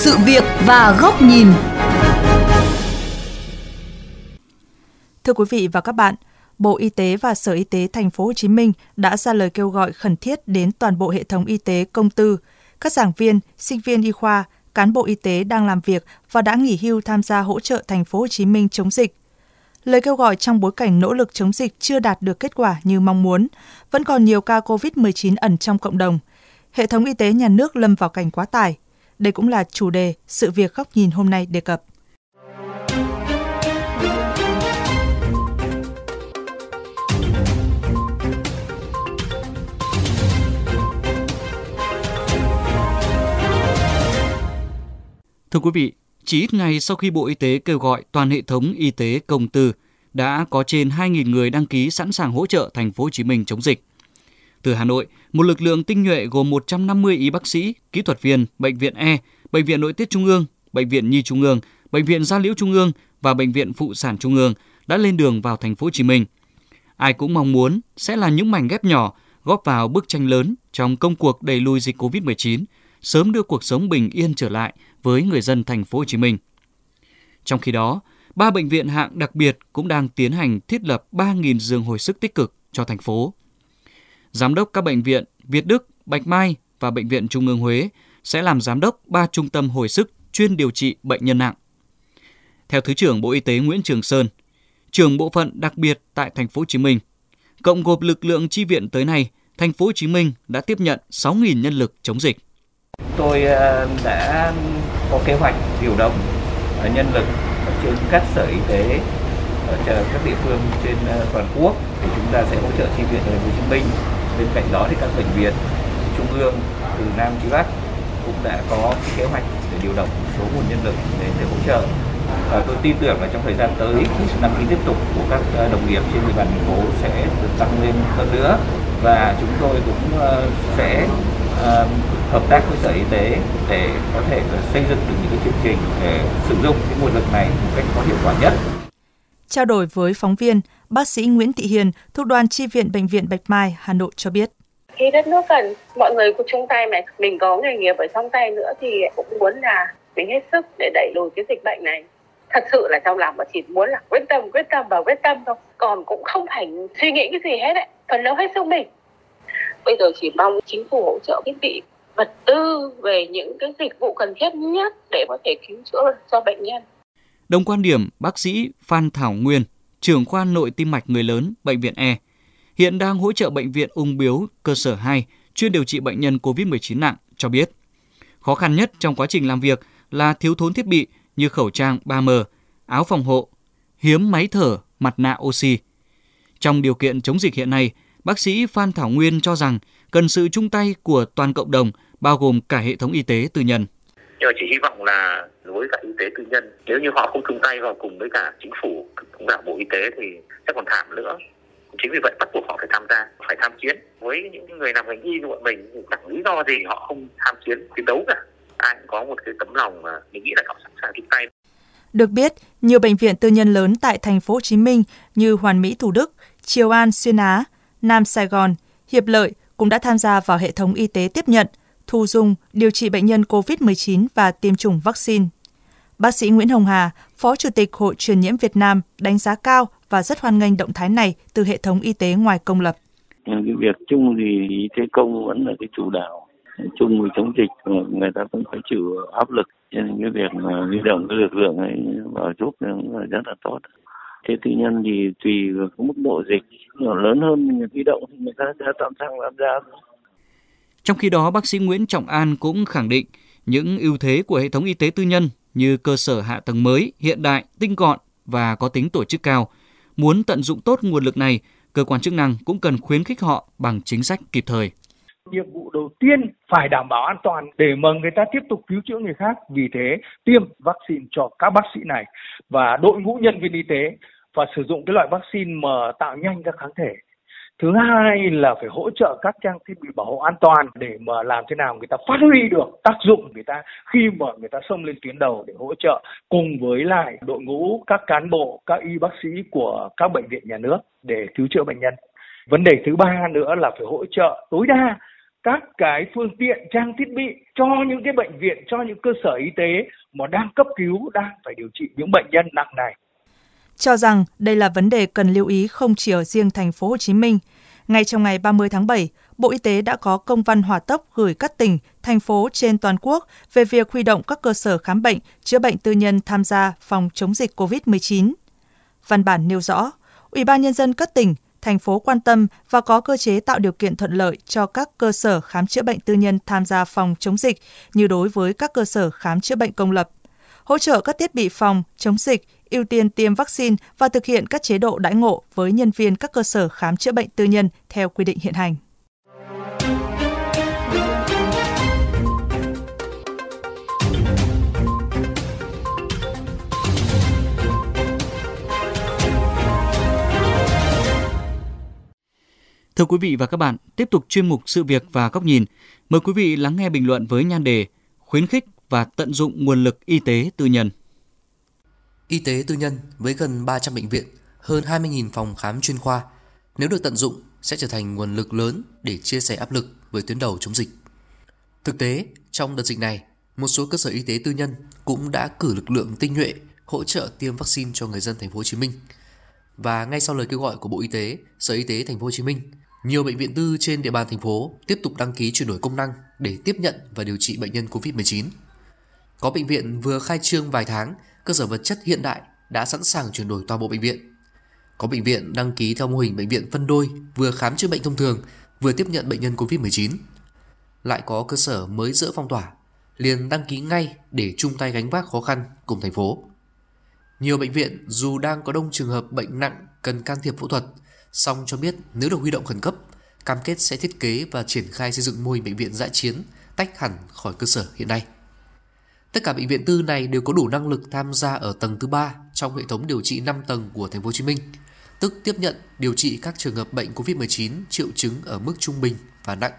sự việc và góc nhìn. Thưa quý vị và các bạn, Bộ Y tế và Sở Y tế Thành phố Hồ Chí Minh đã ra lời kêu gọi khẩn thiết đến toàn bộ hệ thống y tế công tư, các giảng viên, sinh viên y khoa, cán bộ y tế đang làm việc và đã nghỉ hưu tham gia hỗ trợ Thành phố Hồ Chí Minh chống dịch. Lời kêu gọi trong bối cảnh nỗ lực chống dịch chưa đạt được kết quả như mong muốn, vẫn còn nhiều ca COVID-19 ẩn trong cộng đồng. Hệ thống y tế nhà nước lâm vào cảnh quá tải. Đây cũng là chủ đề sự việc góc nhìn hôm nay đề cập. Thưa quý vị, chỉ ít ngày sau khi Bộ Y tế kêu gọi toàn hệ thống y tế công tư đã có trên 2.000 người đăng ký sẵn sàng hỗ trợ thành phố Hồ Chí Minh chống dịch. Từ Hà Nội, một lực lượng tinh nhuệ gồm 150 y bác sĩ, kỹ thuật viên bệnh viện E, bệnh viện Nội tiết Trung ương, bệnh viện Nhi Trung ương, bệnh viện Gia Liễu Trung ương và bệnh viện Phụ sản Trung ương đã lên đường vào thành phố Hồ Chí Minh. Ai cũng mong muốn sẽ là những mảnh ghép nhỏ góp vào bức tranh lớn trong công cuộc đẩy lùi dịch Covid-19, sớm đưa cuộc sống bình yên trở lại với người dân thành phố Hồ Chí Minh. Trong khi đó, ba bệnh viện hạng đặc biệt cũng đang tiến hành thiết lập 3.000 giường hồi sức tích cực cho thành phố. Giám đốc các bệnh viện Việt Đức, Bạch Mai và Bệnh viện Trung ương Huế sẽ làm giám đốc ba trung tâm hồi sức chuyên điều trị bệnh nhân nặng. Theo Thứ trưởng Bộ Y tế Nguyễn Trường Sơn, trưởng bộ phận đặc biệt tại thành phố Hồ Chí Minh, cộng gộp lực lượng chi viện tới nay, thành phố Hồ Chí Minh đã tiếp nhận 6.000 nhân lực chống dịch. Tôi ờ, đã có kế hoạch điều động ờ, nhân lực trên các sở y tế ở các địa phương trên ờ, toàn quốc thì chúng ta sẽ hỗ trợ chi viện ở Hồ Chí Minh. Bên cạnh đó thì các bệnh viện trung ương từ Nam chí Bắc cũng đã có cái kế hoạch để điều động một số nguồn nhân lực đến để hỗ trợ. Và tôi tin tưởng là trong thời gian tới đăng ký tiếp tục của các ờ, đồng nghiệp trên địa bàn thành phố sẽ được tăng lên hơn nữa và chúng tôi cũng ờ, sẽ ờ, hợp tác với sở y tế để có thể xây dựng được những cái chương trình để sử dụng cái nguồn lực này một cách có hiệu quả nhất. Trao đổi với phóng viên, bác sĩ Nguyễn Thị Hiền, thuộc đoàn chi viện bệnh viện Bạch Mai, Hà Nội cho biết. Khi đất nước cần, mọi người cùng chung tay mà mình có nghề nghiệp ở trong tay nữa thì cũng muốn là mình hết sức để đẩy lùi cái dịch bệnh này. Thật sự là trong lòng mà chỉ muốn là quyết tâm, quyết tâm và quyết tâm thôi. Còn cũng không phải suy nghĩ cái gì hết đấy. Phần lớn hết sức mình. Bây giờ chỉ mong chính phủ hỗ trợ thiết bị vật tư về những cái dịch vụ cần thiết nhất để có thể cứu chữa cho bệnh nhân. Đồng quan điểm, bác sĩ Phan Thảo Nguyên, trưởng khoa nội tim mạch người lớn, bệnh viện E, hiện đang hỗ trợ bệnh viện ung biếu cơ sở 2 chuyên điều trị bệnh nhân COVID-19 nặng cho biết. Khó khăn nhất trong quá trình làm việc là thiếu thốn thiết bị như khẩu trang 3M, áo phòng hộ, hiếm máy thở, mặt nạ oxy. Trong điều kiện chống dịch hiện nay, bác sĩ Phan Thảo Nguyên cho rằng cần sự chung tay của toàn cộng đồng, bao gồm cả hệ thống y tế tư nhân. Nhưng mà chỉ hy vọng là với cả y tế tư nhân, nếu như họ không chung tay vào cùng với cả chính phủ, cũng cả bộ y tế thì sẽ còn thảm nữa. Chính vì vậy bắt buộc họ phải tham gia, phải tham chiến. Với những người làm ngành y như bọn mình, thì chẳng lý do gì họ không tham chiến, chiến đấu cả. Ai cũng có một cái tấm lòng mà mình nghĩ là họ sẵn sàng chung tay. Được biết, nhiều bệnh viện tư nhân lớn tại thành phố Hồ Chí Minh như Hoàn Mỹ Thủ Đức, Triều An Xuyên Á, Nam Sài Gòn, Hiệp Lợi cũng đã tham gia vào hệ thống y tế tiếp nhận, thu dung, điều trị bệnh nhân COVID-19 và tiêm chủng vaccine. Bác sĩ Nguyễn Hồng Hà, Phó Chủ tịch Hội truyền nhiễm Việt Nam đánh giá cao và rất hoan nghênh động thái này từ hệ thống y tế ngoài công lập. Cái việc chung thì y tế công vẫn là cái chủ đạo chung với chống dịch người ta cũng phải chịu áp lực cho nên cái việc mà huy động cái lực lượng ấy vào giúp là rất là tốt thế tư nhân thì tùy vào mức độ dịch nhỏ lớn hơn người huy động thì người ta sẽ sẵn sàng làm ra trong khi đó, bác sĩ Nguyễn Trọng An cũng khẳng định những ưu thế của hệ thống y tế tư nhân như cơ sở hạ tầng mới, hiện đại, tinh gọn và có tính tổ chức cao. Muốn tận dụng tốt nguồn lực này, cơ quan chức năng cũng cần khuyến khích họ bằng chính sách kịp thời nhiệm vụ đầu tiên phải đảm bảo an toàn để mà người ta tiếp tục cứu chữa người khác. Vì thế tiêm vaccine cho các bác sĩ này và đội ngũ nhân viên y tế và sử dụng cái loại vaccine mà tạo nhanh các kháng thể. Thứ hai là phải hỗ trợ các trang thiết bị bảo hộ an toàn để mà làm thế nào người ta phát huy được tác dụng người ta khi mà người ta xông lên tuyến đầu để hỗ trợ cùng với lại đội ngũ các cán bộ, các y bác sĩ của các bệnh viện nhà nước để cứu chữa bệnh nhân. Vấn đề thứ ba nữa là phải hỗ trợ tối đa các cái phương tiện trang thiết bị cho những cái bệnh viện cho những cơ sở y tế mà đang cấp cứu đang phải điều trị những bệnh nhân nặng này cho rằng đây là vấn đề cần lưu ý không chỉ ở riêng thành phố Hồ Chí Minh. Ngay trong ngày 30 tháng 7, Bộ Y tế đã có công văn hỏa tốc gửi các tỉnh, thành phố trên toàn quốc về việc huy động các cơ sở khám bệnh, chữa bệnh tư nhân tham gia phòng chống dịch COVID-19. Văn bản nêu rõ, Ủy ban nhân dân các tỉnh, thành phố quan tâm và có cơ chế tạo điều kiện thuận lợi cho các cơ sở khám chữa bệnh tư nhân tham gia phòng chống dịch như đối với các cơ sở khám chữa bệnh công lập. Hỗ trợ các thiết bị phòng chống dịch, ưu tiên tiêm vaccine và thực hiện các chế độ đãi ngộ với nhân viên các cơ sở khám chữa bệnh tư nhân theo quy định hiện hành. Thưa quý vị và các bạn, tiếp tục chuyên mục sự việc và góc nhìn. Mời quý vị lắng nghe bình luận với nhan đề khuyến khích và tận dụng nguồn lực y tế tư nhân. Y tế tư nhân với gần 300 bệnh viện, hơn 20.000 phòng khám chuyên khoa, nếu được tận dụng sẽ trở thành nguồn lực lớn để chia sẻ áp lực với tuyến đầu chống dịch. Thực tế, trong đợt dịch này, một số cơ sở y tế tư nhân cũng đã cử lực lượng tinh nhuệ hỗ trợ tiêm vaccine cho người dân thành phố Hồ Chí Minh. Và ngay sau lời kêu gọi của Bộ Y tế, Sở Y tế thành phố Hồ Chí Minh, nhiều bệnh viện tư trên địa bàn thành phố tiếp tục đăng ký chuyển đổi công năng để tiếp nhận và điều trị bệnh nhân COVID-19. Có bệnh viện vừa khai trương vài tháng cơ sở vật chất hiện đại đã sẵn sàng chuyển đổi toàn bộ bệnh viện. Có bệnh viện đăng ký theo mô hình bệnh viện phân đôi, vừa khám chữa bệnh thông thường, vừa tiếp nhận bệnh nhân COVID-19. Lại có cơ sở mới dỡ phong tỏa, liền đăng ký ngay để chung tay gánh vác khó khăn cùng thành phố. Nhiều bệnh viện dù đang có đông trường hợp bệnh nặng cần can thiệp phẫu thuật, song cho biết nếu được huy động khẩn cấp, cam kết sẽ thiết kế và triển khai xây dựng mô hình bệnh viện dã chiến tách hẳn khỏi cơ sở hiện nay. Tất cả bệnh viện tư này đều có đủ năng lực tham gia ở tầng thứ 3 trong hệ thống điều trị 5 tầng của thành phố Hồ Chí Minh, tức tiếp nhận điều trị các trường hợp bệnh COVID-19 triệu chứng ở mức trung bình và nặng.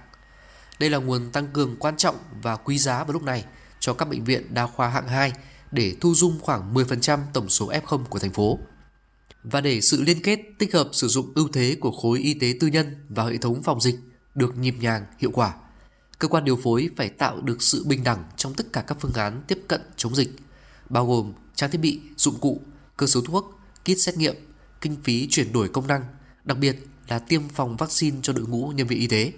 Đây là nguồn tăng cường quan trọng và quý giá vào lúc này cho các bệnh viện đa khoa hạng 2 để thu dung khoảng 10% tổng số F0 của thành phố. Và để sự liên kết tích hợp sử dụng ưu thế của khối y tế tư nhân và hệ thống phòng dịch được nhịp nhàng, hiệu quả – cơ quan điều phối phải tạo được sự bình đẳng trong tất cả các phương án tiếp cận chống dịch, bao gồm trang thiết bị, dụng cụ, cơ số thuốc, kit xét nghiệm, kinh phí chuyển đổi công năng, đặc biệt là tiêm phòng vaccine cho đội ngũ nhân viên y tế.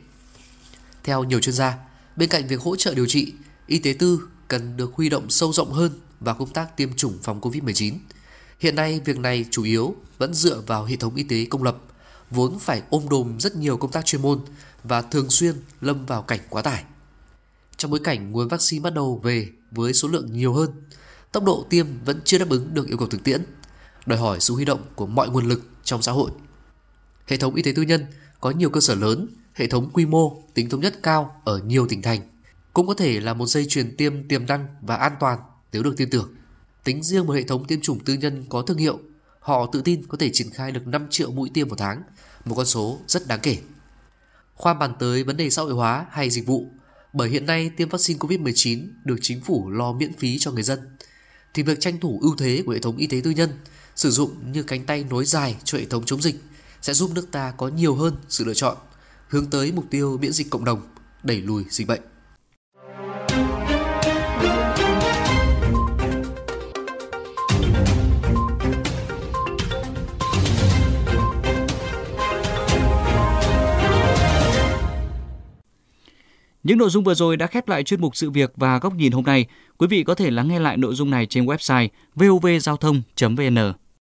Theo nhiều chuyên gia, bên cạnh việc hỗ trợ điều trị, y tế tư cần được huy động sâu rộng hơn vào công tác tiêm chủng phòng COVID-19. Hiện nay, việc này chủ yếu vẫn dựa vào hệ thống y tế công lập, vốn phải ôm đồm rất nhiều công tác chuyên môn và thường xuyên lâm vào cảnh quá tải. Trong bối cảnh nguồn vaccine bắt đầu về với số lượng nhiều hơn, tốc độ tiêm vẫn chưa đáp ứng được yêu cầu thực tiễn, đòi hỏi sự huy động của mọi nguồn lực trong xã hội. Hệ thống y tế tư nhân có nhiều cơ sở lớn, hệ thống quy mô, tính thống nhất cao ở nhiều tỉnh thành, cũng có thể là một dây chuyền tiêm tiềm năng và an toàn nếu được tin tưởng. Tính riêng một hệ thống tiêm chủng tư nhân có thương hiệu, họ tự tin có thể triển khai được 5 triệu mũi tiêm một tháng, một con số rất đáng kể. Khoa bàn tới vấn đề xã hội hóa hay dịch vụ, bởi hiện nay tiêm vaccine COVID-19 được chính phủ lo miễn phí cho người dân, thì việc tranh thủ ưu thế của hệ thống y tế tư nhân, sử dụng như cánh tay nối dài cho hệ thống chống dịch sẽ giúp nước ta có nhiều hơn sự lựa chọn, hướng tới mục tiêu miễn dịch cộng đồng, đẩy lùi dịch bệnh. Những nội dung vừa rồi đã khép lại chuyên mục sự việc và góc nhìn hôm nay. Quý vị có thể lắng nghe lại nội dung này trên website vovgiao thông.vn.